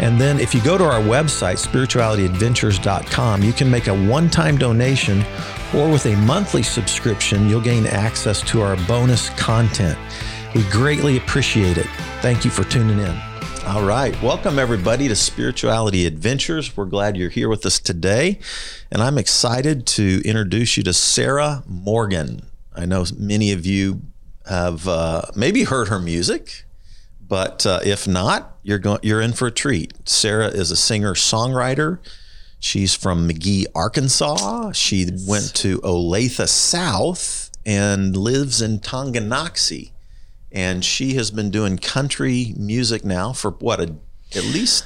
And then if you go to our website, spiritualityadventures.com, you can make a one time donation or with a monthly subscription, you'll gain access to our bonus content. We greatly appreciate it. Thank you for tuning in. All right. Welcome, everybody, to Spirituality Adventures. We're glad you're here with us today. And I'm excited to introduce you to Sarah Morgan. I know many of you have uh, maybe heard her music. But uh, if not, you're going you're in for a treat. Sarah is a singer songwriter. She's from McGehee, Arkansas. She went to Olathe South and lives in Tonganoxie. And she has been doing country music now for what a at least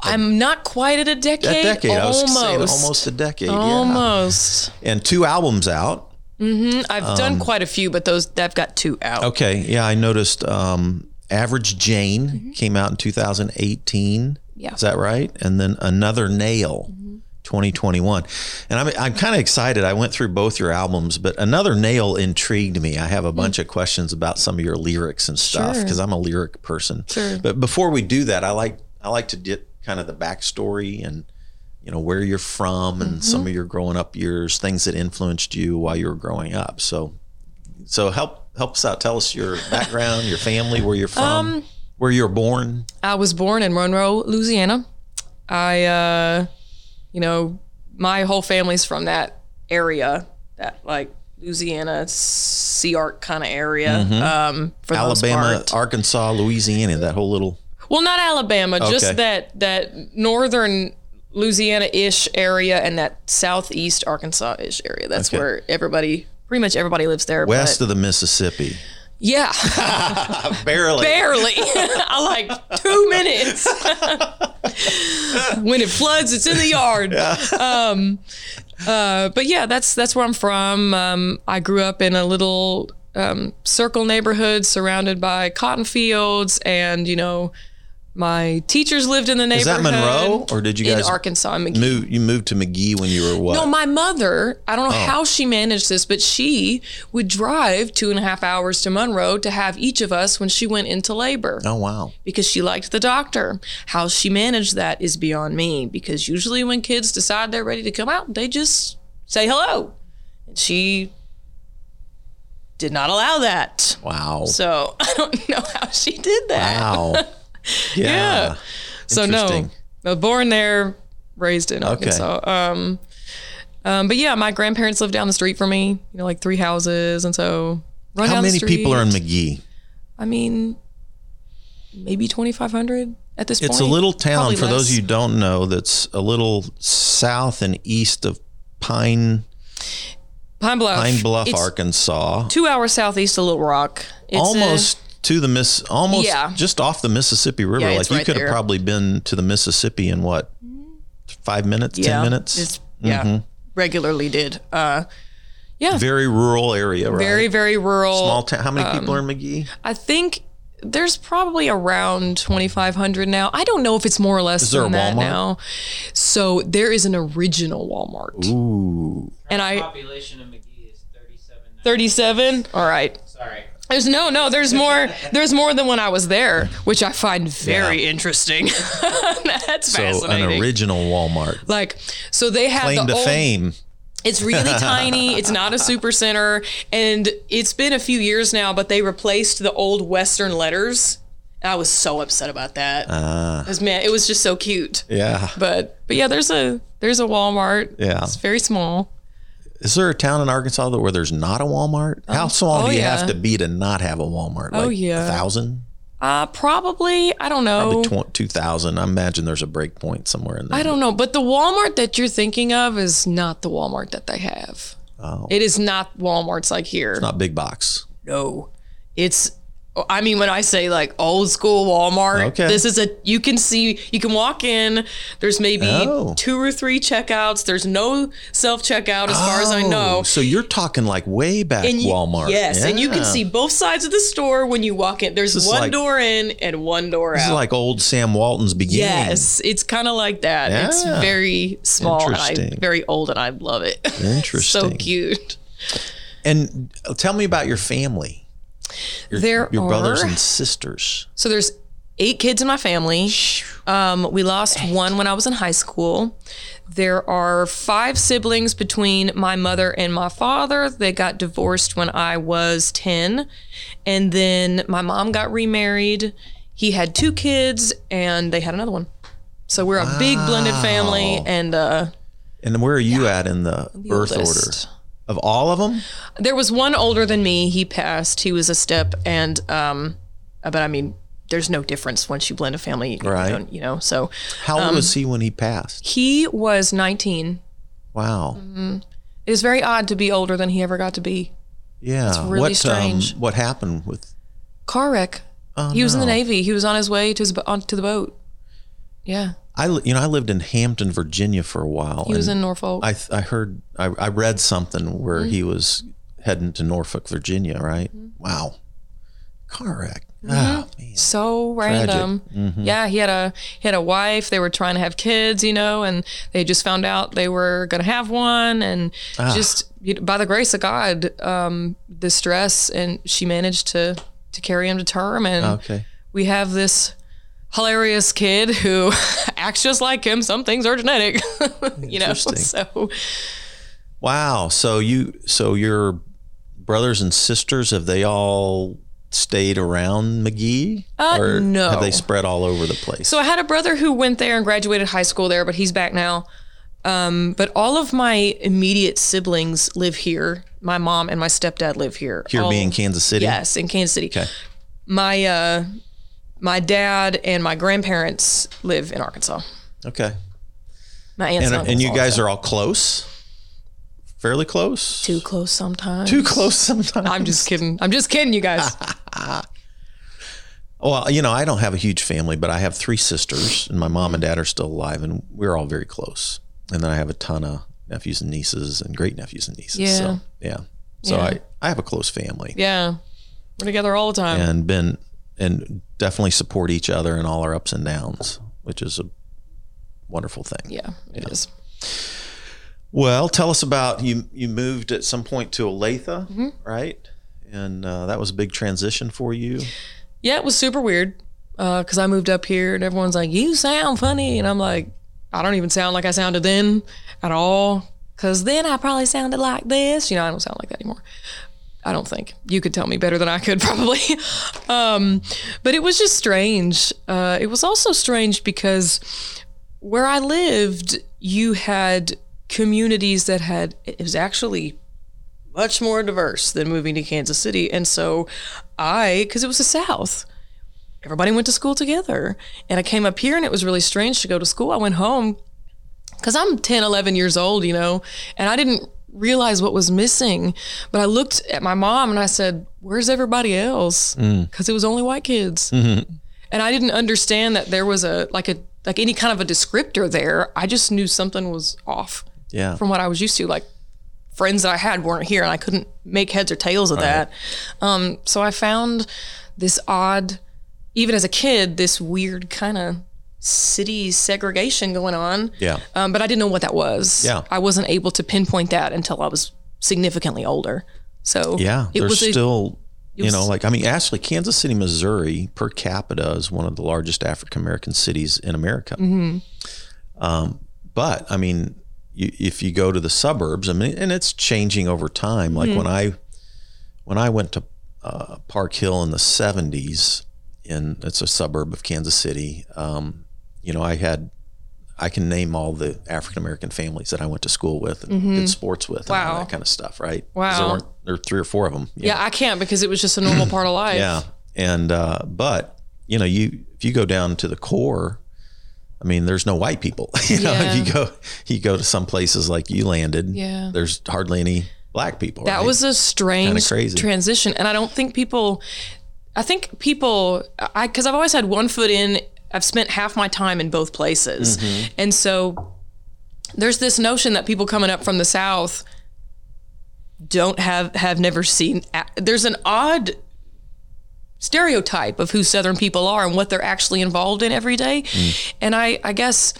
I'm not quite at a decade. a decade. I was Almost. saying almost a decade. Yeah. Almost. And two albums out. Mm-hmm. I've Um, done quite a few, but those I've got two out. Okay. Yeah, I noticed um, Average Jane mm-hmm. came out in 2018. Yeah. Is that right? And then Another Nail. Mm-hmm. 2021 and i'm, I'm kind of excited i went through both your albums but another nail intrigued me i have a mm. bunch of questions about some of your lyrics and stuff Sure. because i'm a lyric person Sure. but before we do that i like i like to get kind of the backstory and you know where you're from and mm-hmm. some Mm-hmm. of your growing up years things that influenced you while you were growing up so so help help us out tell us your background your family where you're from Um, where you're born I was born in Monroe, Louisiana. I, uh, you know, my whole family's from that area, that like Louisiana, Sea Arc kind of area. Um, for Mm-hmm. alabama arkansas louisiana that whole little Well, not Alabama, Okay. just that that northern Louisiana-ish area and that southeast Arkansas-ish area. That's Okay. where everybody, pretty much everybody lives there. west of the mississippi yeah, barely barely. I like two minutes. when it floods, it's in the yard. Um, uh, but yeah, that's that's where I'm from. Um, I grew up in a little um, circle neighborhood surrounded by cotton fields, and you know, my teachers lived in the neighborhood. is that monroe or did you in guys Arkansas, in McGehee. move you moved to McGehee when you were what No, my mother, I don't know Oh. how she managed this, but she would drive two and a half hours to Monroe to have each of us when she went into labor oh wow because she liked the doctor. How she managed that is beyond me because usually when kids decide they're ready to come out, they just say hello. And she did not allow that. wow So I don't know how she did that. wow yeah, Yeah. So no, no, born there, raised in Arkansas. Um, um, but yeah, my grandparents lived down the street from me. You know, like three houses, and so run how many people are in McGehee I mean, maybe twenty five hundred at this point. it's a little town for those less. of you who don't know that's a little south and east of pine Pine Bluff. pine bluff It's arkansas Two hours southeast of Little Rock. It's a- almost to the miss almost Yeah. just off the mississippi river Yeah, like it's you right could have probably been to the mississippi in what five minutes yeah, ten minutes Mm-hmm. Yeah, regularly did. Uh, very rural area right very very rural. small town how many people are in Um, McGehee I think there's probably around 2,500 now. I don't know if it's more or less there than a that now. So there is an original Walmart. ooh And I, population of McGehee is 37. 37? All right. Sorry. There's no, no, there's more, there's more than when I was there, which I find very interesting. That's so fascinating. an original walmart like, so they have claim the to old, fame It's really tiny. It's not a super center. And it's been a few years now, but they replaced the old Western letters. I was so upset about that. Ah. 'Cause, man, it was just so cute. yeah But but yeah, there's a there's a Walmart. Yeah. It's very small. Is there a town in Arkansas where there's not a Walmart? How small oh, do you yeah. have to be to not have a Walmart? Oh, Like yeah. a thousand, Uh probably I don't know. Probably tw- two thousand. I imagine there's a break point somewhere in there. I don't know, but the Walmart that you're thinking of is not the Walmart that they have. Oh. It is not Walmart's like here. It's not big box. No. It's I mean, when I say like old school Walmart, Okay. this is a you can see you can walk in. There's maybe Oh. two or three checkouts. There's no self checkout as far as I know. Oh, So you're talking like way back And you- Walmart. Yes, and you can see both sides of the store when you walk in. There's one like- door in and one door This out. is like old Sam Walton's beginning. Yes, it's kind of like that. It's very small and I very old and I love it. Interesting. so cute. And uh, tell me about your family. Your, There your brothers and sisters. So there's eight kids in my family. Um, we lost one when I was in high school. There are five siblings between my mother and my father. They got divorced when I was 10. And then my mom got remarried. He had two kids and they had another one. So we're a big blended family. And uh, And where are you at in the, birth oldest. order? Of all of them? there was one older than me. He passed. He was a step. And, um, but I mean, there's no difference once you blend a family. you Right. know, You know, so How Um, old was he when he passed? he was 19. Wow. It is very odd to be older than he ever got to be. Yeah. It's really what, strange. Um, what happened with? Car wreck. Oh, he was in the. Navy. He was on his way to his, on, to the boat. Yeah. I you know I lived in Hampton, Virginia for a while. He was in Norfolk. I I heard I, I read something where Mm-hmm. he was heading to Norfolk, Virginia. Right? Wow. Car wreck. Oh, man. so random. Mm-hmm. Yeah, he had a he had a wife. They were trying to have kids, you know, and they just found out they were going to have one, and Ah. just you know, by the grace of God, um, the stress, and she managed to to carry him to term, and Okay. we have this hilarious kid who acts just like him. Some things are genetic, you know. So Wow. So you so your brothers and sisters have they all stayed around McGehee? Uh, or no. Have they spread all over the place? So I had a brother who went there and graduated high school there, but he's back now. Um, but all of my immediate siblings live here. My mom and my stepdad live here. Here All- being Kansas City. Yes, in Kansas City. Okay. My uh, my dad and my grandparents live in Arkansas. Okay. My aunts And, and, and you guys also. are all close? Fairly close? too close sometimes. Too close sometimes. I'm just kidding. I'm just kidding, you guys. Well, you know, I don't have a huge family, but I have three sisters, and my mom and dad are still alive, and we're all very close. And then I have a ton of nephews and nieces, and great nephews and nieces. Yeah. So yeah, so Yeah. I I have a close family, yeah, we're together all the time. and been and definitely support each other in all our ups and downs, which is a wonderful thing. yeah, it is. Well, tell us about you. You moved at some point to Olathe, Mm-hmm. right? And uh, that was a big transition for you. Yeah, it was super weird because I moved up here and everyone's like, "You sound funny," and I'm like, "I don't even sound like I sounded then at all." Because then I probably sounded like this. You know, I don't sound like that anymore. I don't think you could tell me better than I could probably. um, but it was just strange. Uh, it was also strange because where I lived, you had communities that had it was actually much more diverse than moving to Kansas City. And so I, because it was the South, everybody went to school together. And I came up here and it was really strange to go to school. I went home because I'm 10, 11 years old, you know, and I didn't realize what was missing. But I looked at my mom and I said, Where's everybody else? Because it was only white kids. And I didn't understand that there was a, like a, like any kind of a descriptor there. I just knew something was off Yeah. from what I was used to. Like friends that I had weren't here, and I couldn't make heads or tails of that. Um, so I found this odd, even as a kid, this weird kind of city segregation going on. Yeah. Um, but I didn't know what that was. Yeah. I wasn't able to pinpoint that until I was significantly older. So Yeah, it there's was a, still, you was- know, like I mean, actually, Kansas City, Missouri, per capita is one of the largest African American cities in America. Mm-hmm. Um, but I mean, you, if you go to the suburbs, I mean, and it's changing over time. Like Mm-hmm. when I when I went to uh, Park Hill in the '70s, in it's a suburb of Kansas City. Um, you know, I had. I can name all the African American families that I went to school with and did sports with and all Mm-hmm. That kind of stuff, right? Wow. There, weren't, there were three or four of them. yeah, I can't because it was just a normal part of life. yeah, and uh, but you know, you if you go down to the core, I mean, there's no white people. you know, Yeah. if you go you go to some places like you landed, Yeah. there's hardly any black people. That right? was a strange transition. And I don't think people, I think people, I because I've always had one foot in. I've spent half my time in both places, mm-hmm. and so there's this notion that people coming up from the south don't have have never seen. There's an odd stereotype of who southern people are and what they're actually involved in every day. Mm. and I, I guess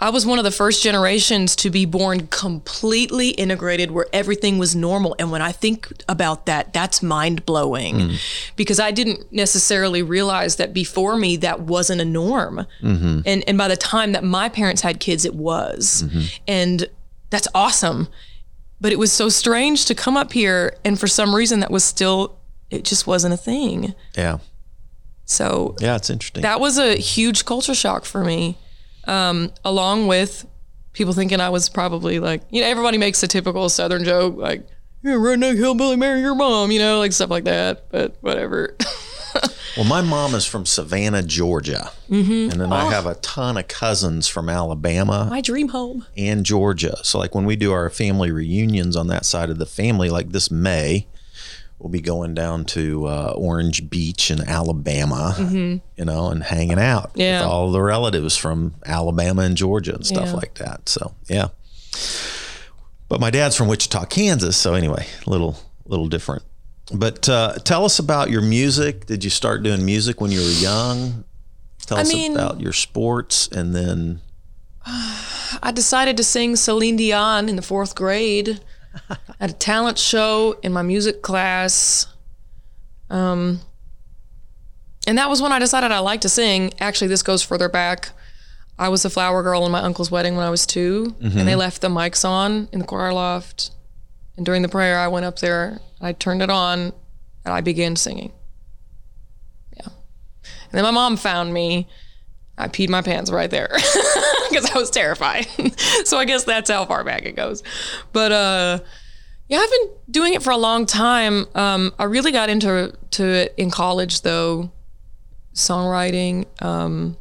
i was one of the first generations to be born completely integrated where everything was normal. And when i think about that that's mind-blowing mm. because i didn't necessarily realize that before me that wasn't a norm. Mm-hmm. And, and by the time that my parents had kids it was. Mm-hmm. And that's awesome. But it was so strange to come up here and for some reason that was still it just wasn't a thing Yeah. so Yeah, it's interesting. that was a huge culture shock for me, um, along with people thinking I was probably like, you know, everybody makes a typical Southern joke, like, you're a redneck hillbilly, marry your mom, you know, like stuff like that, but whatever. Well, my mom is from Savannah, Georgia. Mm-hmm. And then I have a ton of cousins from Alabama My dream home. and Georgia. So, like when we do our family reunions on that side of the family, like this May, we'll be going down to uh, Orange Beach in Alabama, you know, and hanging out Mm-hmm. Yeah. with all the relatives from Alabama and Georgia and stuff Yeah. like that. So, yeah. But my dad's from Wichita, Kansas. So, anyway, a little, little different. But uh, tell us about your music. Did you start doing music when you were young? Tell us mean- about your sports and then I decided to sing Celine Dion in the fourth grade at a talent show in my music class. Um, and that was when I decided I liked to sing. Actually, this goes further back. I was a flower girl in my uncle's wedding when I was 2 and they left the mics on in the choir loft. And during the prayer, I went up there, I turned it on, and I began singing. Yeah. And then my mom found me. I peed my pants right there because I was terrified. so I guess that's how far back it goes. But uh, yeah, I've been doing it for a long time. Um, I really got into to it in college though, songwriting. Um,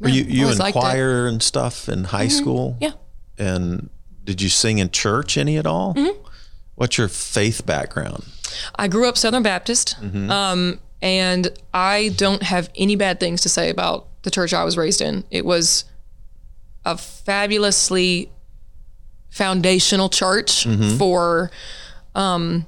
Were you you in. Mm-hmm. choir and stuff in high school? yeah. And did you sing in church any at all? Mm-hmm. What's your faith background? I grew up Southern Baptist, um, and I don't have any bad things to say about the church I was raised in. It was a fabulously foundational church for um,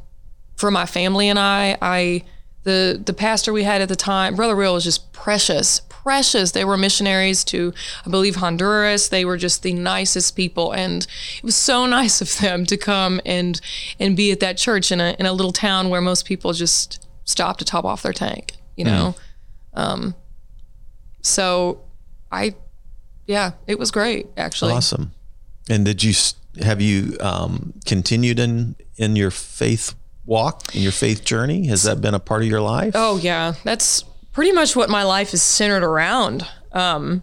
for my family and I. I the the pastor we had at the time, Brother Real, was just precious, precious. They were missionaries to, I believe, Honduras. They were just the nicest people, and it was so nice of them to come and and be at that church in a in a little town where most people just stop to top off their tank, you know. Um, so, I, yeah, it was great actually. Awesome. And did you have you um, continued in in your faith walk in your faith journey? Has that been a part of your life? Oh yeah, that's pretty much what my life is centered around. Um,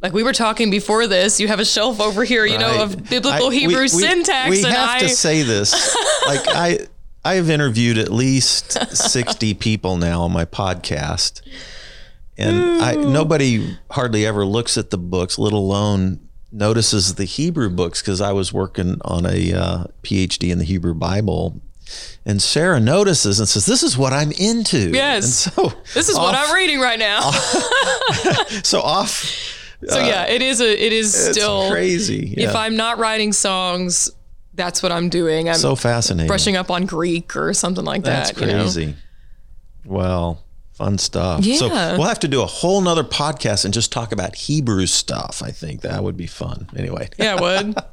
like we were talking before this, you have a shelf over here, you know, of biblical I- Hebrew we- syntax, We have I to say this. like I, I have interviewed at least sixty people now on my podcast, and I nobody hardly ever looks at the books, let alone notices the Hebrew books because I was working on a uh, PhD in the Hebrew Bible. And Sarah notices and says, "This is what I'm into." Yes. And so this is what I'm reading right now. So off. so yeah, it is a it is It's still crazy. If I'm not writing songs, that's what I'm doing. I'm so fascinating. brushing up on Greek or something like That's that. you know? crazy. Well, fun stuff. Yeah. So we'll have to do a whole nother podcast and just talk about Hebrew stuff. I think that would be fun. Anyway. Yeah, it would.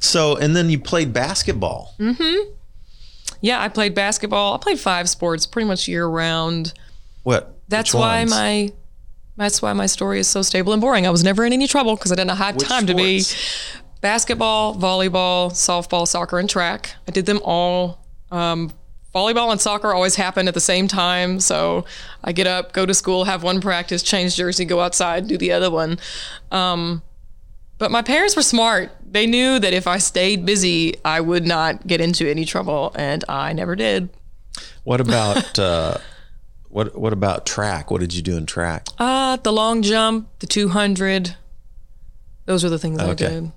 So and then you played basketball. Mm-hmm. Yeah, I played basketball. I played five sports pretty much year round. What? That's why my that's why my story is so stable and boring. I was never in any trouble because I didn't have Which time to be sports? Basketball, volleyball, softball, soccer, and track. I did them all. Um, volleyball and soccer always happen at the same time, so I get up, go to school, have one practice, change jersey, go outside, do the other one. Um, but my parents were smart. They knew that if I stayed busy, I would not get into any trouble, and I never did. What about uh what what about track? What did you do in track? Uh, the long jump, the 200. Those were the things Okay. I did.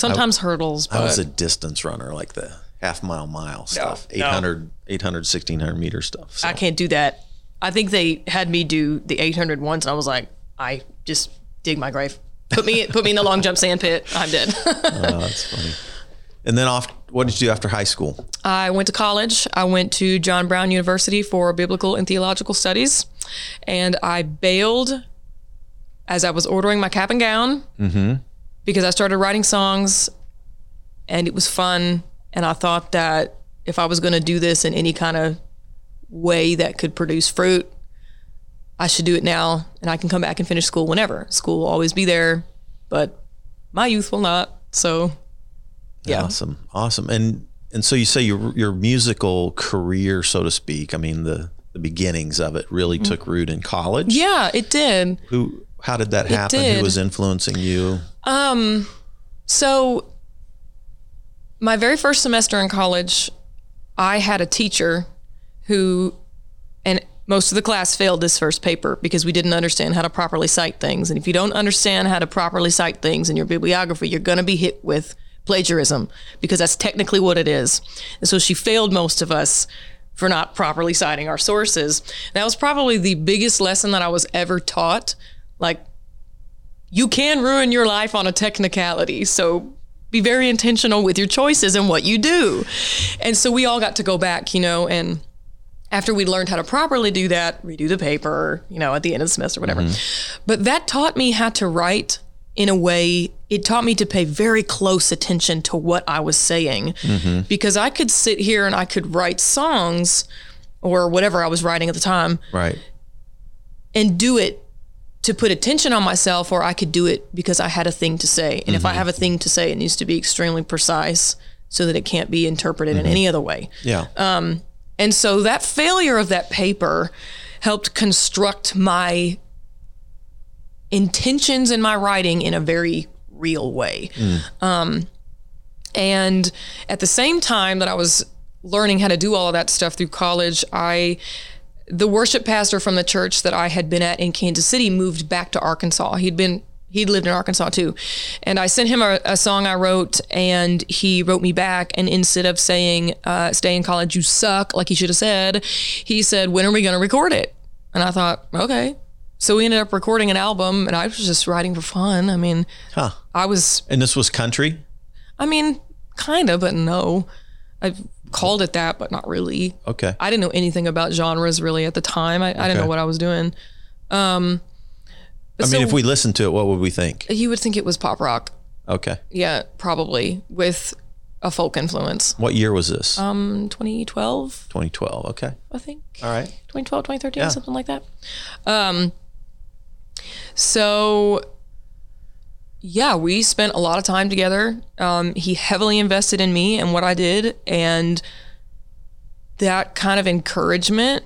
Sometimes hurdles, but I was a distance runner, like the half mile mile stuff, no. 800, 800 1600 meter stuff. So. I can't do that. I think they had me do the 800 once, and I was like, I just dig my grave. Put me put me in the long jump sand pit. I'm dead. Oh, that's funny. And then off, what did you do after high school? I went to college. I went to John Brown University for biblical and theological studies, and I bailed as I was ordering my cap and gown mm-hmm. Because I started writing songs, and it was fun. And I thought that if I was going to do this in any kind of way that could produce fruit, I should do it now, and I can come back and finish school whenever. School will always be there, but my youth will not. So, yeah. Awesome. Awesome. And and so you say your your musical career, so to speak, I mean the the beginnings of it really mm. took root in college. Yeah, it did. Who how did that happen? did. Who was influencing you? Um, so, my very first semester in college, I had a teacher who, and most of the class failed this first paper because we didn't understand how to properly cite things. And if you don't understand how to properly cite things in your bibliography, you're going to be hit with plagiarism because that's technically what it is. And so she failed most of us for not properly citing our sources. That was probably the biggest lesson that I was ever taught. Like, you can ruin your life on a technicality. So be very intentional with your choices and what you do. And so we all got to go back, you know, and after we learned how to properly do that, redo the paper, you know, at the end of the semester, whatever. Mm-hmm. But that taught me how to write in a way, it taught me to pay very close attention to what I was saying mm-hmm. because I could sit here and I could write songs or whatever I was writing at the time Right. and do it to put attention on myself or I could do it because I had a thing to say. And if I mm-hmm. have a thing to say, it needs to be extremely precise so that it can't be interpreted in mm-hmm. any other way. Yeah. Um, and so that failure of that paper helped construct my intentions in my writing in a very real way. Mm. Um, and at the same time that I was learning how to do all of that stuff through college, I the worship pastor from the church that I had been at in Kansas City moved back to Arkansas. He'd been he'd lived in Arkansas too. And I sent him a, a song I wrote and he wrote me back and instead of saying uh, stay in college you suck like he should have said, he said when are we going to record it? And I thought, okay. So we ended up recording an album and I was just writing for fun. I mean, Huh. I was And this was country? I mean, kind of, but no. I called it that, but not really. Okay. I didn't know anything about genres really at the time. I, I didn't know what I was doing. Um, I mean, if we listened to it, what would we think? you would think it was pop rock. Okay. Yeah, probably with a folk influence. What year was this? Um, 2012, 2012. Okay. I think. All right. 2012, 2013, Yeah. something like that. Um, so yeah, we spent a lot of time together. Um, he heavily invested in me and what I did, and that kind of encouragement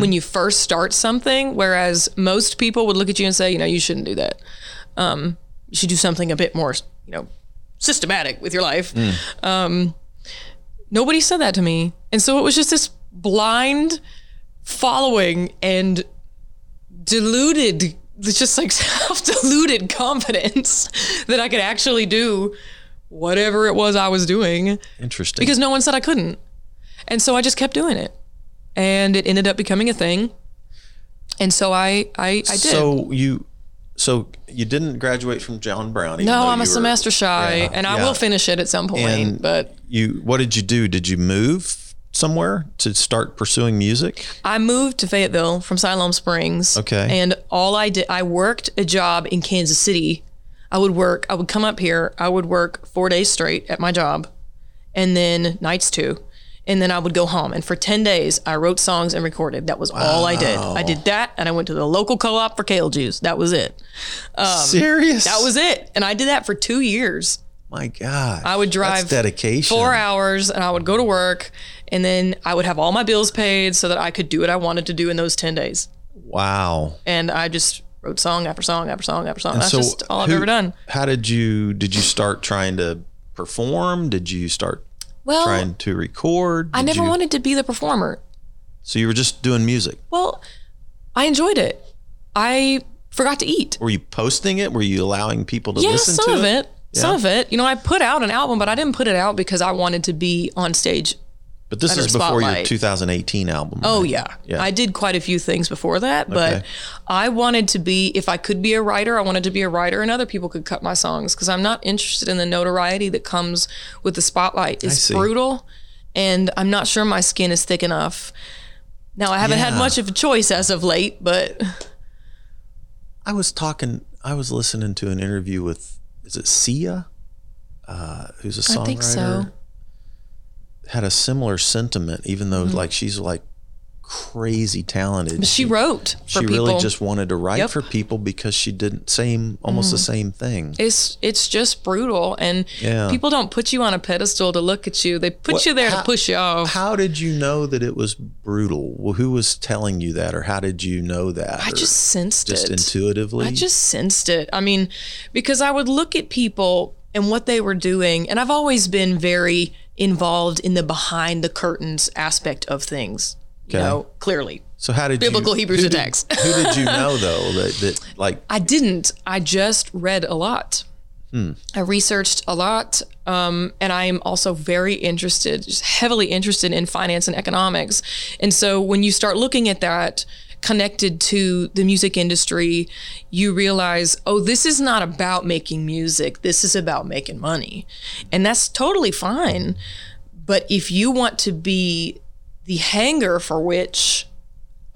when you first start something. Whereas most people would look at you and say, you know, you shouldn't do that. Um, you should do something a bit more, you know, systematic with your life. Um, nobody said that to me, and so it was just this blind following and deluded just like self-deluded confidence that I could actually do whatever it was I was doing Interesting. because no one said I couldn't. And so I just kept doing it. And it ended up becoming a thing. And so I I, I did. So you, so you didn't graduate from John Brown. no, I'm a were- semester shy Yeah, and I yeah. will finish it at some point, And but you, what did you do? Did you move somewhere to start pursuing music? I moved to Fayetteville from Siloam Springs. Okay. And all I did, I worked a job in Kansas City. I would work, I would come up here, I would work four days straight at my job, and then nights too. And then I would go home. And for 10 days, I wrote songs and recorded. That was all I did. I did that, and I went to the local co op for kale juice. That was it. Serious? Um, That was it. And I did that for two years. my God. I would drive dedication. four hours and I would go to work and then I would have all my bills paid so that I could do what I wanted to do in those 10 days. Wow. And I just wrote song after song after song after song. And That's so just all I've ever done. How did you? Did you start trying to perform? Did you start Well, trying to record? I never you- wanted to be the performer. So you were just doing music. Well, I enjoyed it. I forgot to eat. Were you posting it? Were you allowing people to listen to Yeah, listen some to of it? it. Some of it. You know, I put out an album, but I didn't put it out because I wanted to be on stage But this is before your 2018 album. Oh right? yeah. Yeah. I did quite a few things before that, but Okay. I wanted to be if I could be a writer, I wanted to be a writer and other people could cut my songs because I'm not interested in the notoriety that comes with the spotlight. It's brutal and I'm not sure my skin is thick enough. Now, I haven't had much of a choice as of late, but I was talking. I was listening to an interview with is it Sia, uh, who's a songwriter. I think so. Had a similar sentiment, even though like she's like crazy talented. Mm-hmm. she wrote she people. really just wanted to write Yep. Mm-hmm. for people because she didn't same almost the same thing. it's it's just brutal and Yeah. people don't put you on a pedestal to look at you. They put What- you there how- to push you off. How did you know that it was brutal? Well, who was telling you that, or how did you know that? I just sensed just it. Just intuitively. I just sensed it. I mean, because I would look at people and what they were doing, and I've always been very involved in the behind the curtains aspect of things. You know, clearly. so how did biblical you, Hebrews who did- attacks. who did you know though that that like I didn't. I just read a lot. I researched a lot, um, and I am also very interested, just heavily interested in finance and economics. And so when you start looking at that connected to the music industry, you realize, oh, this is not about making music. This is about making money. And that's totally fine. But if you want to be the hanger for which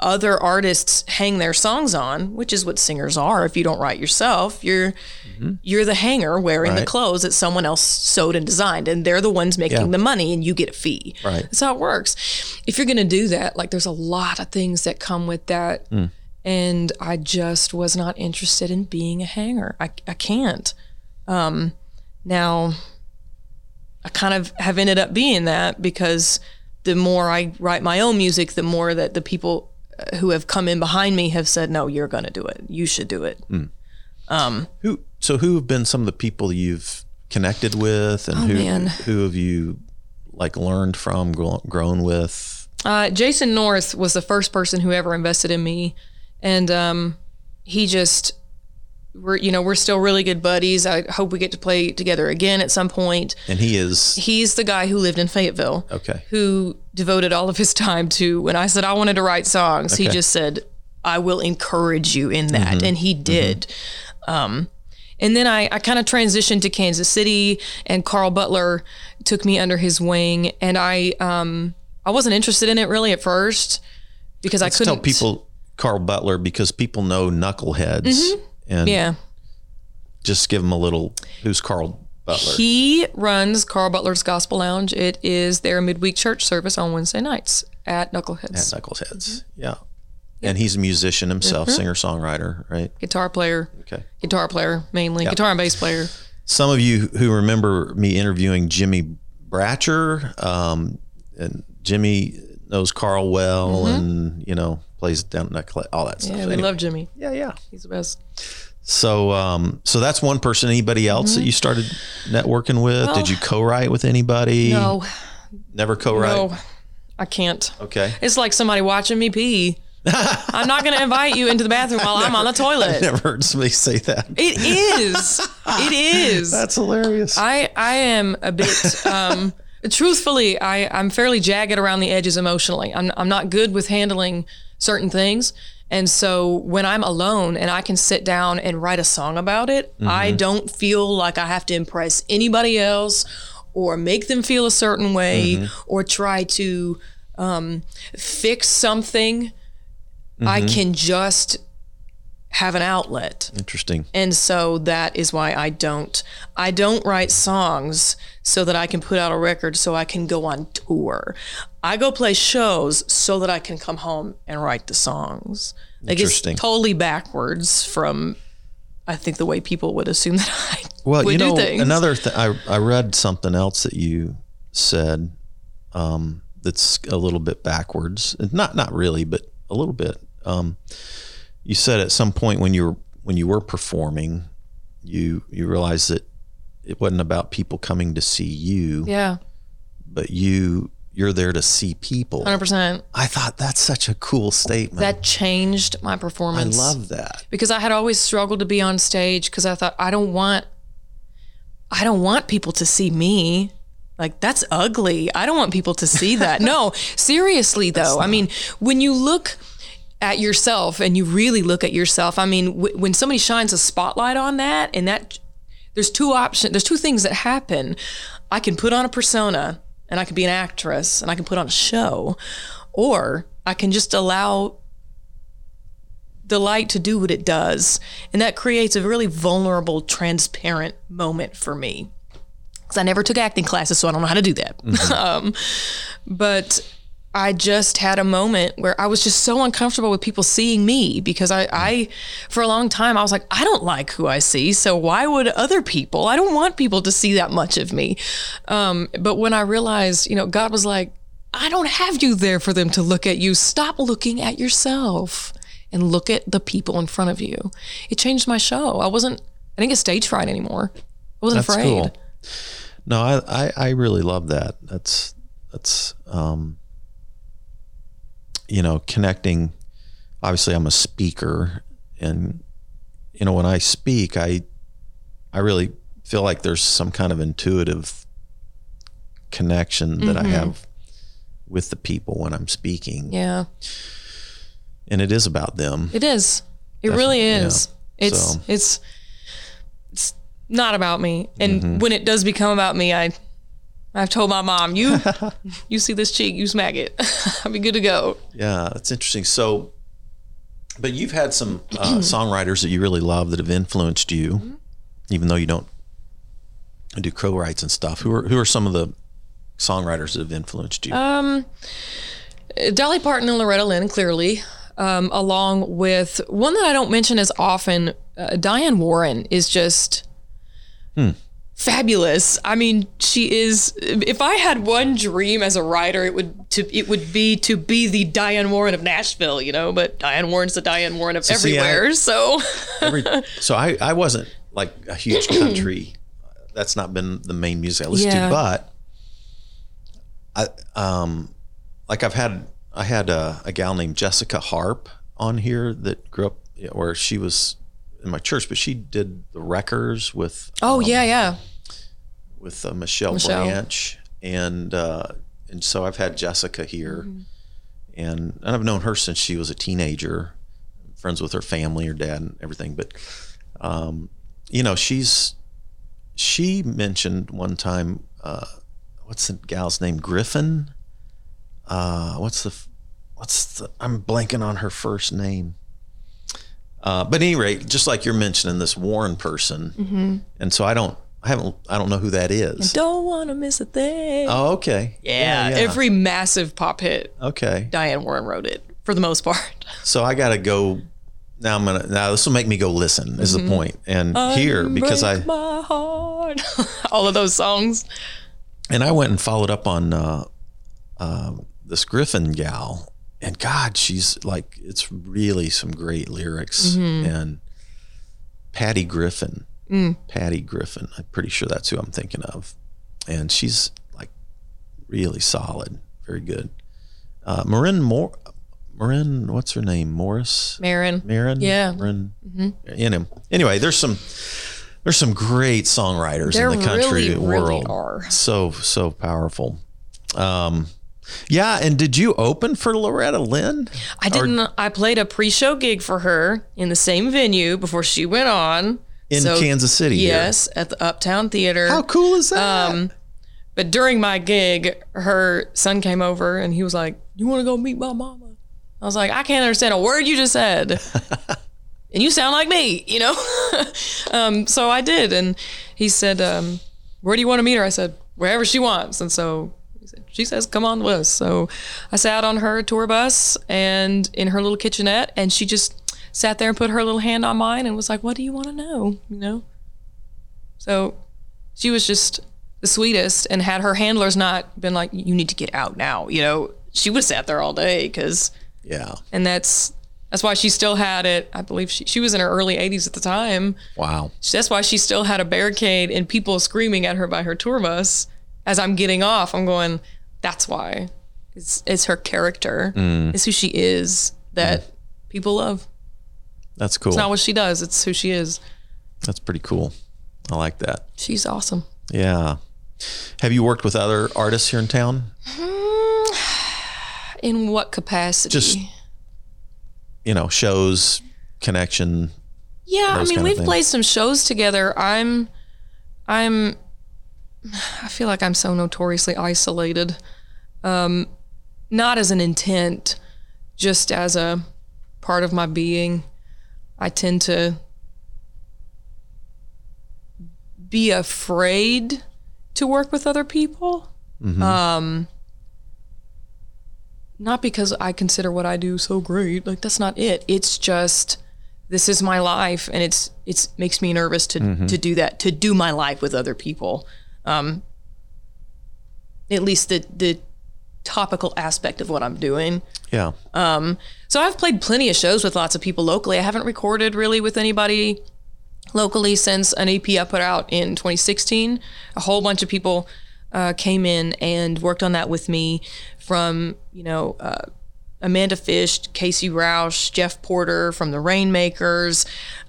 other artists hang their songs on, which is what singers are. If you don't write yourself, you're you're the hanger wearing the clothes that someone else sewed and designed, and they're the ones making Yeah. the money, and you get a fee. Right. That's how it works. If you're gonna do that, like there's a lot of things that come with that, and I just was not interested in being a hanger. I I can't. Um, now, I kind of have ended up being that because the more I write my own music, the more that the people who have come in behind me have said, "No, you're going to do it. You should do it." who so who have been some of the people you've connected with and who Oh, man. who have you like learned from grown with Uh, Jason North was the first person who ever invested in me, and um, he just we're you know we're still really good buddies. I hope we get to play together again at some point. and he is He's the guy who lived in Fayetteville. okay who devoted all of his time to when I said I wanted to write songs, he just said, I will encourage you in that. And he did. Um, and then I, I kind of transitioned to Kansas City and Carl Butler took me under his wing and I um I wasn't interested in it really at first because I Let's couldn't tell people Carl Butler because people know knuckleheads and Mm-hmm. Yeah. just give them a little who's Carl Butler He runs Carl Butler's Gospel Lounge. It is their midweek church service on Wednesday nights at Knuckleheads. knuckleheads yeah and he's a musician himself Mm-hmm. singer songwriter right Guitar player, okay guitar player mainly, guitar and bass player. some of you who remember me interviewing Jimmy Bratcher, um, and Jimmy knows Carl well, and you know plays down all that stuff. Mm-hmm. Yeah, we Anyway. love Jimmy. yeah, yeah. He's the best. So, um, so that's one person. Anybody else that you started networking with? Did you co-write with anybody? Mm-hmm. No, never co-write. no, I can't. Okay, It's like somebody watching me pee. I'm not going to invite you into the bathroom while I'm on the toilet. never heard somebody say that. It is. It is. That's hilarious. I I am a bit um truthfully I I'm fairly jagged around the edges emotionally. I'm I'm not good with handling certain things. And so when I'm alone and I can sit down and write a song about it, I mm-hmm. don't feel like I have to impress anybody else or make them feel a certain way mm-hmm. or try to um, fix something. I mm-hmm. can just have an outlet. Interesting. And so that is why I don't I don't write songs so that I can put out a record so I can go on tour. I go play shows so that I can come home and write the songs. Like it's totally backwards from I think the way people would assume that I Well, you know, another thing, I, I read something else that you said um, that's a little bit backwards. Not not really, but a little bit. Um, you said at some point when you were when you were performing, you you realized that it wasn't about people coming to see you, yeah, but you you're there to see people. 100%. I thought that's such a cool statement. That changed my performance. I love that. because I had always struggled to be on stage because I thought I don't want I don't want people to see me. Like that's ugly. I don't want people to see that. no, seriously though. I mean, when you look at yourself and you really look at yourself, I mean, w- when somebody shines a spotlight on that and that there's two options, there's two things that happen. I can put on a persona and I can be an actress and I can put on a show or I can just allow the light to do what it does. And that creates a really vulnerable, transparent moment for me. Because I never took acting classes, so I don't know how to do that. um, but I just had a moment where I was just so uncomfortable with people seeing me because I, I, for a long time, I was like, I don't like who I see. So why would other people? I don't want people to see that much of me. Um, but when I realized, you know, God was like, I don't have you there for them to look at you. Stop looking at yourself and look at the people in front of you. It changed my show. I wasn't, I didn't get stage fright anymore. I wasn't That's afraid. cool. No, I, I, I really love that. That's that's um, you know connecting. Obviously, I'm a speaker, and you know when I speak, I I really feel like there's some kind of intuitive connection that I have with the people when I'm speaking, Yeah, and it is about them. it is. It really is. yeah. It's, So- it's, it's not about me. And Mm-hmm. when it does become about me, I, I've told my mom, you, you see this cheek, you smack it. I'll be good to go. Yeah, that's interesting. So, but you've had some uh, songwriters that you really love that have influenced you, even though you don't do co-writes and stuff. Who are who are some of the songwriters that have influenced you? Um, Dolly Parton and Loretta Lynn, clearly, um, along with one that I don't mention as often, uh, Diane Warren is just fabulous. I mean, she is. If I had one dream as a writer, it would to it would be to be the Diane Warren of Nashville, you know. But Diane Warren's the Diane Warren of see, I- everywhere. so Every, so I I wasn't like a huge country. That's not been the main music I listen Yeah. to, but I um like I've had I had a, a gal named Jessica Harp on here that grew up where she was in my church, but she did the wreckers with oh yeah, yeah. with uh, Michelle, Michelle. Branch, and uh, and so I've had Jessica here, Mm-hmm. and and I've known her since she was a teenager, friends with her family, her dad, and everything. But um, you know, she's she mentioned one time, uh, what's the gal's name? Griffin. Uh, what's the what's the? I'm blanking on her first name. Uh, but at any rate, just like you're mentioning this Warren person, Mm-hmm. and so I don't, I haven't, I don't know who that is. Don't want to miss a thing. Oh, okay. yeah, every massive pop hit, okay. Diane Warren wrote it for the most part. So I got to go. Now I'm gonna. Now this will make me go listen. Is Mm-hmm. the point? And here because I my heart. all of those songs. and I went and followed up on uh, uh, this Griffin gal, and God, she's like, it's really some great lyrics. Mm-hmm. And Patty Griffin, Mm. Patty Griffin, I'm pretty sure that's who I'm thinking of, and she's like really solid, very good. Uh, Maren Moore, Maren, what's her name? Morris. Maren. Maren. Yeah. Maren. In him. Anyway, there's some there's some great songwriters There in the country really, really world. are. So so powerful. Um, yeah, and did you open for Loretta Lynn? I didn't. I played a pre-show gig for her in the same venue before she went on In So, Kansas City. here. Yes, at the Uptown Theater. How cool is that? Um, but during my gig, her son came over and he was like, "You want to go meet my mama?" I was like, "I can't understand a word you just said." and you sound like me, you know? um, so I did. And he said, um, Where do you want to meet her? I said, Wherever she wants. And so said, She says, Come on with us. So I sat on her tour bus and in her little kitchenette, and she just sat there and put her little hand on mine and was like, What do you want to know? You know? So she was just the sweetest and had her handlers not been like, You need to get out now, you know? She would have sat there all day because yeah. and that's that's why she still had it. I believe she she was in her early 80s at the time. Wow. That's why she still had a barricade and people screaming at her by her tour bus as I'm getting off. I'm going, that's why. It's it's her character. Mm. It's who she is that mm. people love. That's cool. It's not what she does. It's who she is. That's pretty cool. I like that. She's awesome. Yeah. Have you worked with other artists here in town? In what capacity? Just you know, shows, connection. yeah, I mean, we've played some shows together. I'm, I'm, I feel like I'm so notoriously isolated. Um, not as an intent, just as a part of my being. I tend to be afraid to work with other people. Um, not because I consider what I do so great. Like that's not it. It's just this is my life, and it's it's makes me nervous to to do that to do my life with other people. Um, at least the the topical aspect of what I'm doing. Yeah. Um, So I've played plenty of shows with lots of people locally. I haven't recorded really with anybody locally since an EP I put out in 2016. A whole bunch of people uh, came in and worked on that with me from, you know, uh, Amanda Fish, Casey Roush, Jeff Porter from the Rainmakers.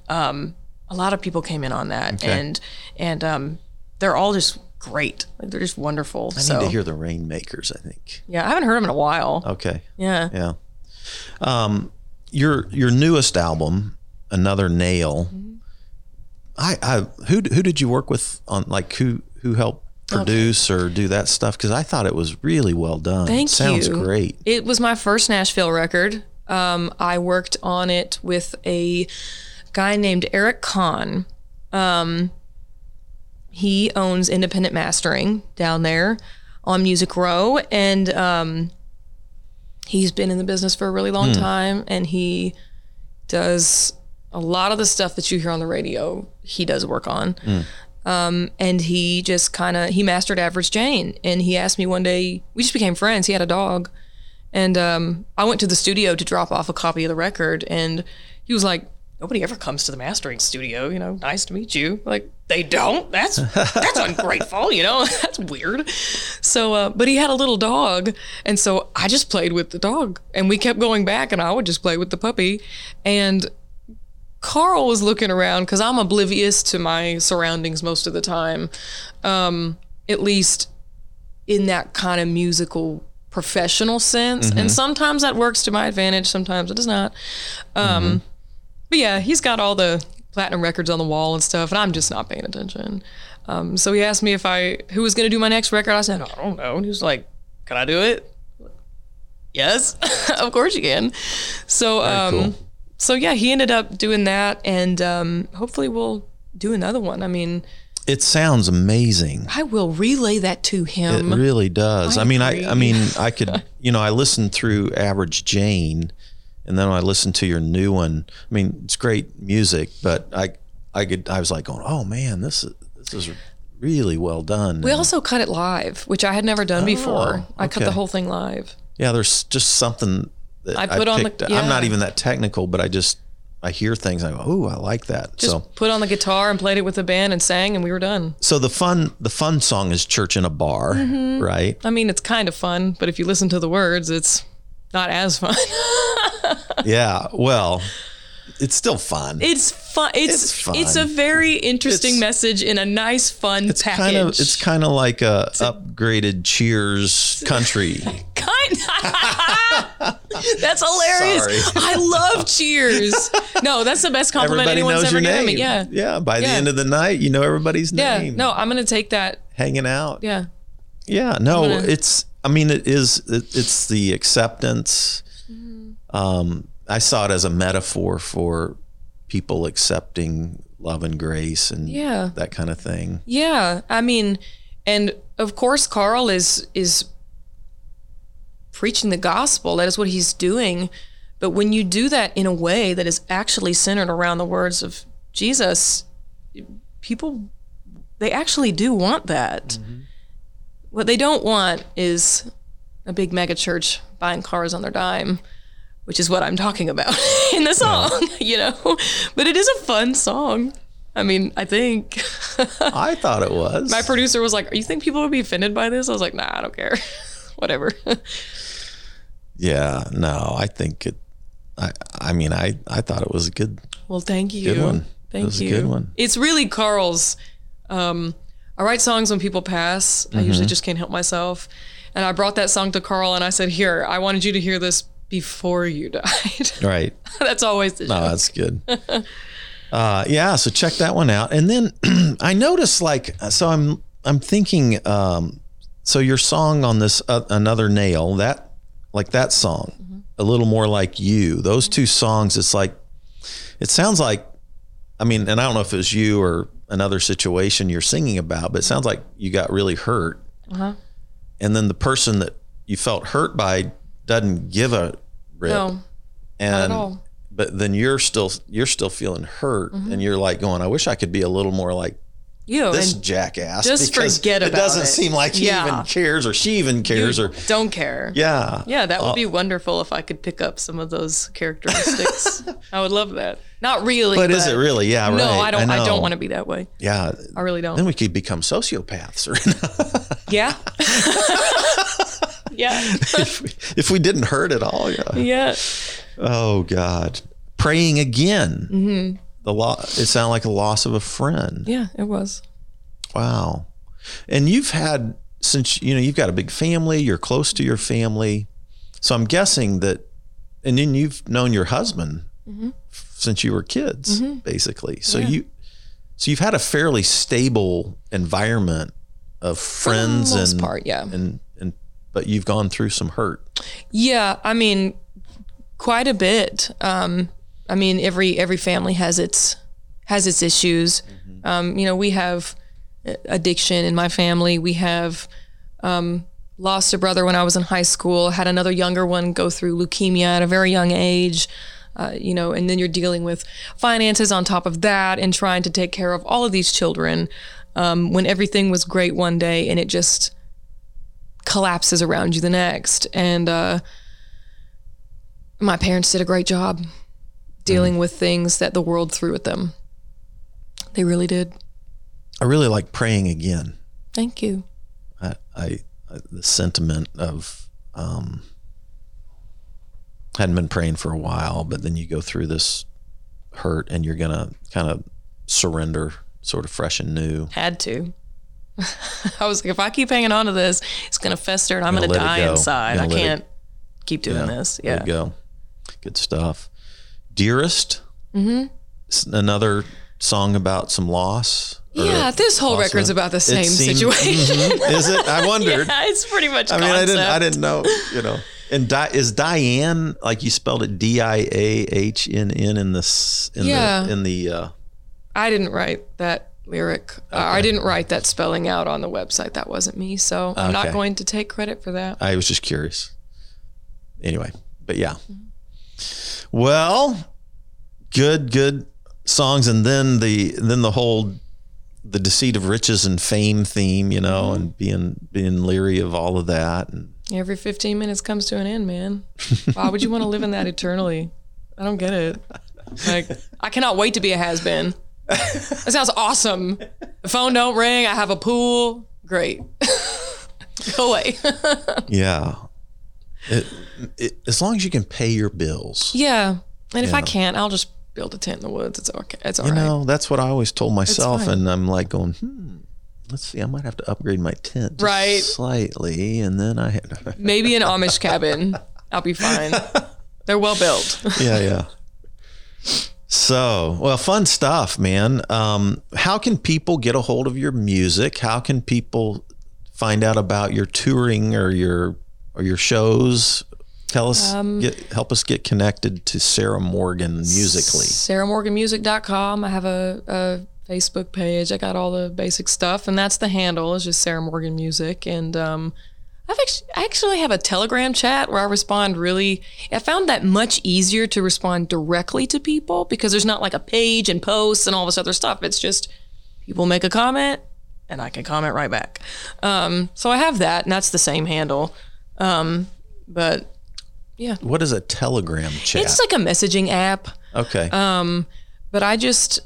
Um, a lot of people came in on that, Okay. and and um, they're all just great. Like they're just wonderful. I so need to hear the Rainmakers, I think. yeah, I haven't heard them in a while. Okay. Yeah. Yeah. Um, your your newest album, Another Nail. Mm-hmm. I, I who who did you work with on like who who helped produce or do that stuff? Because I thought it was really well done. Thank Sounds you. great. It was my first Nashville record. Um, I worked on it with a guy named Eric Conn. Um, he owns Independent Mastering down there on Music Row, and um, he's been in the business for a really long time, and he does a lot of the stuff that you hear on the radio. He does work on and he just kind of he mastered average jane and he asked me one day we just became friends he had a dog and um, i went to the studio to drop off a copy of the record and he was like nobody ever comes to the mastering studio you know nice to meet you like they don't. That's that's ungrateful you know? That's weird. So uh, but he had a little dog and so i just played with the dog and we kept going back and i would just play with the puppy. And Carl was looking around because I'm oblivious to my surroundings most of the time, um, at least in that kind of musical professional sense. And sometimes that works to my advantage, sometimes it does not. Um, But yeah, he's got all the platinum records on the wall and stuff, and I'm just not paying attention. Um, so he asked me if I who was going to do my next record. I said, I don't know. And he was like, Can I do it? Yes, of course you can. So, um, cool. so yeah, he ended up doing that, and um, hopefully we'll do another one. I mean, It sounds amazing. I will relay that to him. It really does. I, I mean, I. I mean, I could, you know, I listened through Average Jane, and then I listened to your new one. I mean, it's great music, but I, I could, I was like going, oh man, this is this is really well done. we also cut it live, which I had never done before. I cut Oh, the whole thing live. yeah, there's just something that I put on the- picked- I'm not even that technical, but I just I hear things. I go, oh, I like that. Just so, put on the guitar and played it with the band and sang, and we were done. so the fun, the fun song is "Church in a Bar," Mm-hmm. right? I mean, it's kind of fun, but if you listen to the words, it's not as fun. yeah. Well, it's still fun. it's fun. It's It's it's, a very interesting It's- message in a nice, fun it's package. kind of it's kind of like a upgraded Cheers country. kind. that's hilarious. Sorry. I love Cheers. No, that's the best compliment Everybody anyone's knows ever your given name. me. Yeah. yeah. By the end of the night, you know everybody's Yeah. name. No, I'm gonna take that. hanging out. Yeah. Yeah, no, gonna- it's. I mean, it is. It, it's the acceptance. Mm-hmm. Um, I saw it as a metaphor for people accepting love and grace and Yeah. that kind of thing. Yeah, I mean, and of course, Carl is is preaching the gospel. That is what he's doing. But when you do that in a way that is actually centered around the words of Jesus, people they actually do want that. What they don't want is a big mega church buying cars on their dime, which is what I'm talking about in the song, you know. But it is a fun song. I mean, I think. I thought it was. My producer was like, "You think people would be offended by this?" I was like, "Nah, I don't care. Whatever." yeah, no, I think it. I. I mean, I. I thought it was a good. well, thank you. Good one. Thank It was a you. good one. It's really Carl's. Um, I write songs when people pass. I Mm-hmm. usually just can't help myself. And I brought that song to Carl and I said, Here, I wanted you to hear this before you died. Right. That's always the Oh, joke. that's good. uh, yeah, so check that one out. And then I noticed, like, so I'm I'm thinking, um, so your song on this uh, another nail that like that song, a little more like you. Those two songs, it's like it sounds like. I mean, and I don't know if it was you or another situation you're singing about, but it sounds like you got really hurt, Uh-huh. and then the person that you felt hurt by doesn't give a rip No, and not at all. but then you're still you're still feeling hurt Mm-hmm. and you're like going i wish i could be a little more like You this jackass just forget it about doesn't it. seem like he Yeah. even cares or she even cares or don't care. yeah Yeah, that would Uh, be wonderful if I could pick up some of those characteristics. I would love that. Not really. but is it really yeah right No, I don't. I, know. don't want to be that way. yeah I really don't. then we could become sociopaths or yeah. yeah. if, we, if we didn't hurt at all yeah Yeah. oh god praying again Mm-hmm. The law it sounded like a loss of a friend Yeah. It was. Wow. And you've had since you know you've got a big family, you're close to your family. So I'm guessing that and then you've known your husband f- since you were kids basically. So you so you've had a fairly stable environment of friends For the most and part, yeah. and and but you've gone through some hurt. Yeah, I mean, quite a bit. Um, I mean, every every family has its has its issues. Um, you know, we have uh, addiction in my family. We have um, lost a brother when I was in high school. Had another younger one go through leukemia at a very young age. Uh, you know, and then you're dealing with finances on top of that, and trying to take care of all of these children. Um, when everything was great one day, and it just collapses around you the next. And uh, my parents did a great job dealing with things that the world threw at them. They really did. I really like praying again. Thank you. I, I, I the sentiment of um, hadn't been praying for a while, but then you go through this hurt and you're gonna kind of surrender, sort of fresh and new. Had to. I was like, if I keep hanging on to this, it's gonna fester and I'm Gonna gonna, die go. inside. I Gonna it- can't keep doing this. There Yeah. you go. Good stuff. Dearest. Mm-hmm. Another song about some loss. Yeah, this whole loss record's of- about the same seemed- situation. Mhm. Is it? I wondered. yeah, it's pretty much. I mean, I didn't. I didn't know. You know. And Di- is Diane like you spelled it D I A H N N in this in Yeah. the in the uh, I didn't write that lyric. Uh, I didn't write that spelling out on the website. That wasn't me. So I'm not going to take credit for that. I was just curious. Anyway, but yeah. Well, good, good songs, and then the then the whole the deceit of riches and fame theme, you know, Mm-hmm. and being being leery of all of that, and Every 15 minutes comes to an end, man. Why would you want to live in that eternally? I don't get it. Like, I cannot wait to be a has been. That sounds awesome. The phone don't ring. I have a pool. Great. Go away. yeah. It, it, as long as you can pay your bills, yeah. And if I can't, I'll just build a tent in the woods. It's okay. It's all you right. know, that's what I always told myself, and I'm like going, hmm. Let's see. I might have to upgrade my tent Right. slightly, and then I had Maybe an Amish cabin. I'll be fine. They're well built. yeah, yeah. So, well, fun stuff, man. Um, how can people get a hold of your music? How can people find out about your touring or your or your shows? Tell us, Um, get, help us get connected to Sarah Morgan musically. SarahMorganMusic.com. I have a, a Facebook page. I got all the basic stuff, and that's the handle. It's just Sarah Morgan Music. And um, I've actually, I actually have a Telegram chat where I respond really. I found that much easier to respond directly to people because there's not like a page and posts and all this other stuff. It's just people make a comment and I can comment right back. Um, so I have that, and that's the same handle. Um, but yeah. What is a Telegram chat? it's like a messaging app. okay. Um, but I just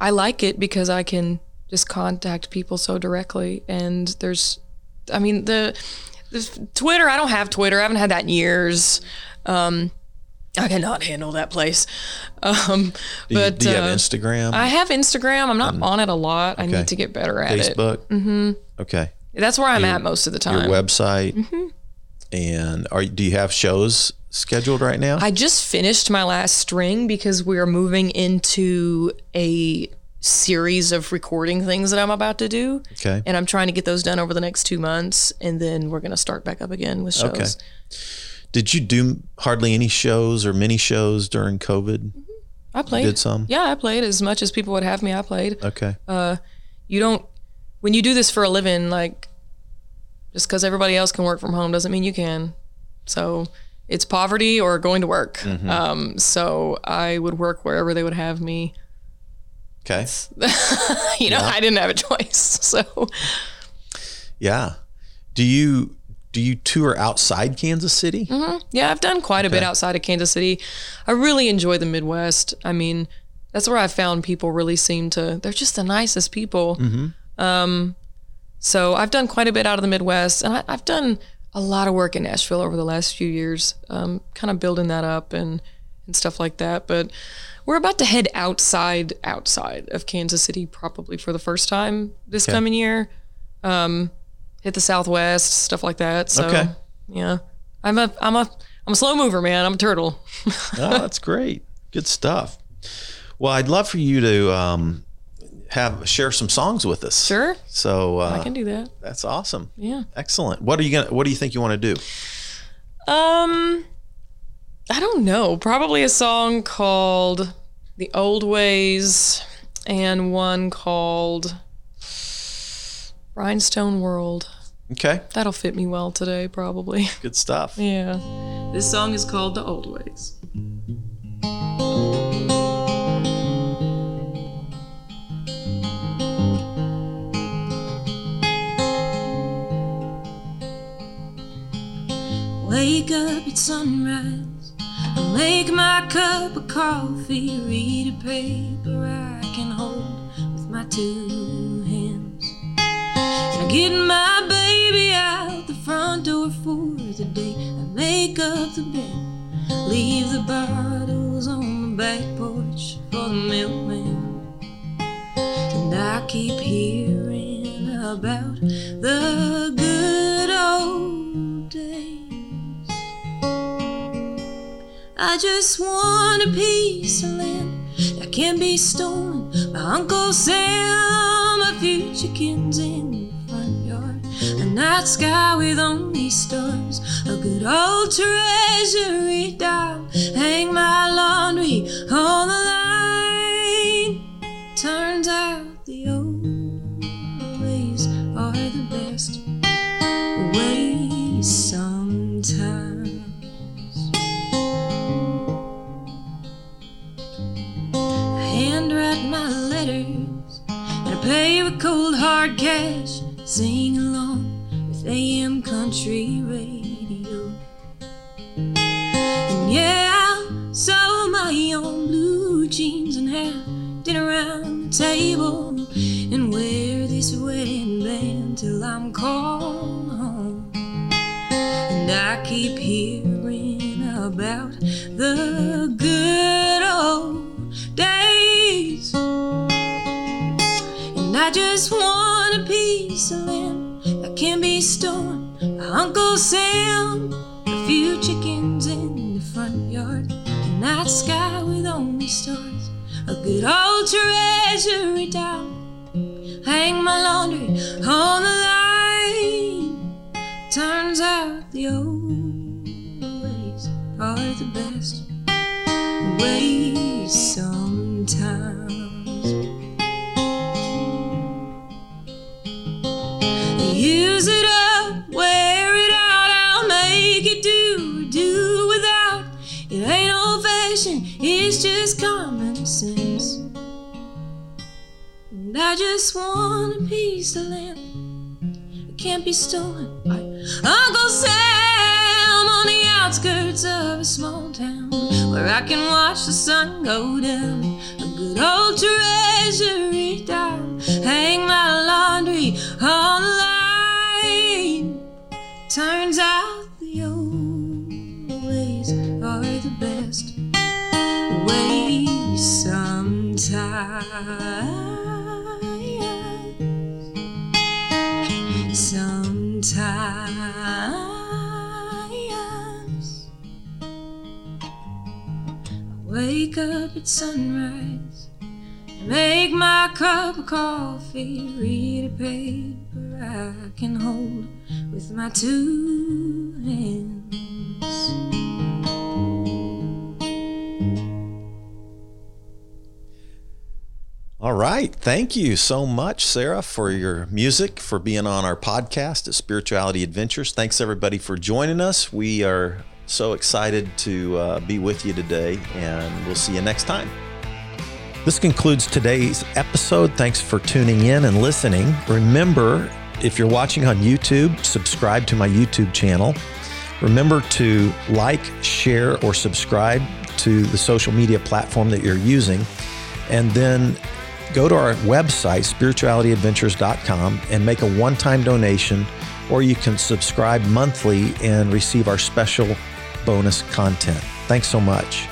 I like it because I can just contact people so directly and there's I mean the, the Twitter I don't have Twitter I haven't had that in years um I cannot handle that place. Um, Do you, but do you have uh, Instagram, I have Instagram. I'm not on it a lot. I need to get better at it. Facebook? Mm-hmm. Okay. That's where I'm at most of the time. Your website. Mm-hmm. And are do you have shows scheduled right now? I just finished my last string because we're moving into a series of recording things that I'm about to do. okay. And I'm trying to get those done over the next two months. And then we're going to start back up again with shows. Okay. Did you do hardly any shows or mini shows during COVID? I played. Did some? Yeah, I played as much as people would have me. I played. Okay. Uh, You don't, when you do this for a living, like, just because everybody else can work from home doesn't mean you can. So it's poverty or going to work. Mm-hmm. Um, so I would work wherever they would have me. Okay. You know, I didn't have a choice. So Yeah. Do you do you tour outside Kansas City? yeah, I've done quite a bit outside of Kansas City. I really enjoy the Midwest. I mean, that's where I found people really seem to, they're just the nicest people. Mhm. Um, so I've done quite a bit out of the Midwest and I, I've done a lot of work in Nashville over the last few years, um, kind of building that up and, and stuff like that. But we're about to head outside, outside of Kansas City, probably for the first time this Okay. coming year. Um, hit the Southwest, stuff like that. So Okay. yeah, I'm a, I'm a, I'm a slow mover, man. I'm a turtle. Oh, that's great. Good stuff. Well, I'd love for you to um, have share some songs with us. Sure, So uh, I can do that. that's awesome. Yeah. Excellent. What are you gonna? What do you think you want to do? Um, I don't know. Probably a song called "The Old Ways" and one called "Rhinestone World." Okay. That'll fit me well today, probably. Good stuff. Yeah. This song is called "The Old Ways." Wake up at sunrise. I make my cup of coffee. Read a paper I can hold with my two hands. I get my baby out the front door for the day. I make up the bed. Leave the bottles on the back porch for the milkman. And I keep hearing about the good old I just want a piece of land that can't be stolen. My Uncle Sam, a few chickens in the front yard, a night sky with only stars, a good old treasury dial. Hang my laundry on the line. Turns out the old ways are the best ways sometimes. Handwrite my letters and I pay with cold hard cash. Sing along with AM country radio. And yeah, I'll sew my own blue jeans and have dinner around the table and wear this wedding band till I'm called home. And I keep hearing about the good old I just want a piece of land that can be stolen. by Uncle Sam, a few chickens in the front yard, a night sky with only stars, a good old treasury down. Hang my laundry on the line. Turns out the old ways are the best ways it's just common sense. And I just want a piece of land that can't be stolen by Uncle Sam on the outskirts of a small town where I can watch the sun go down. A good old treasury down, hang my laundry on the line. Turns out Sometimes sometimes I wake up at sunrise, make my cup of coffee, read a paper I can hold with my two hands. All right. Thank you so much, Sarah, for your music, for being on our podcast at Spirituality Adventures. Thanks, everybody, for joining us. We are so excited to uh, be with you today, and we'll see you next time. This concludes today's episode. Thanks for tuning in and listening. Remember, if you're watching on YouTube, subscribe to my YouTube channel. Remember to like, share, or subscribe to the social media platform that you're using. And then go to our website, spiritualityadventures.com, and make a one time donation, or you can subscribe monthly and receive our special bonus content. Thanks so much.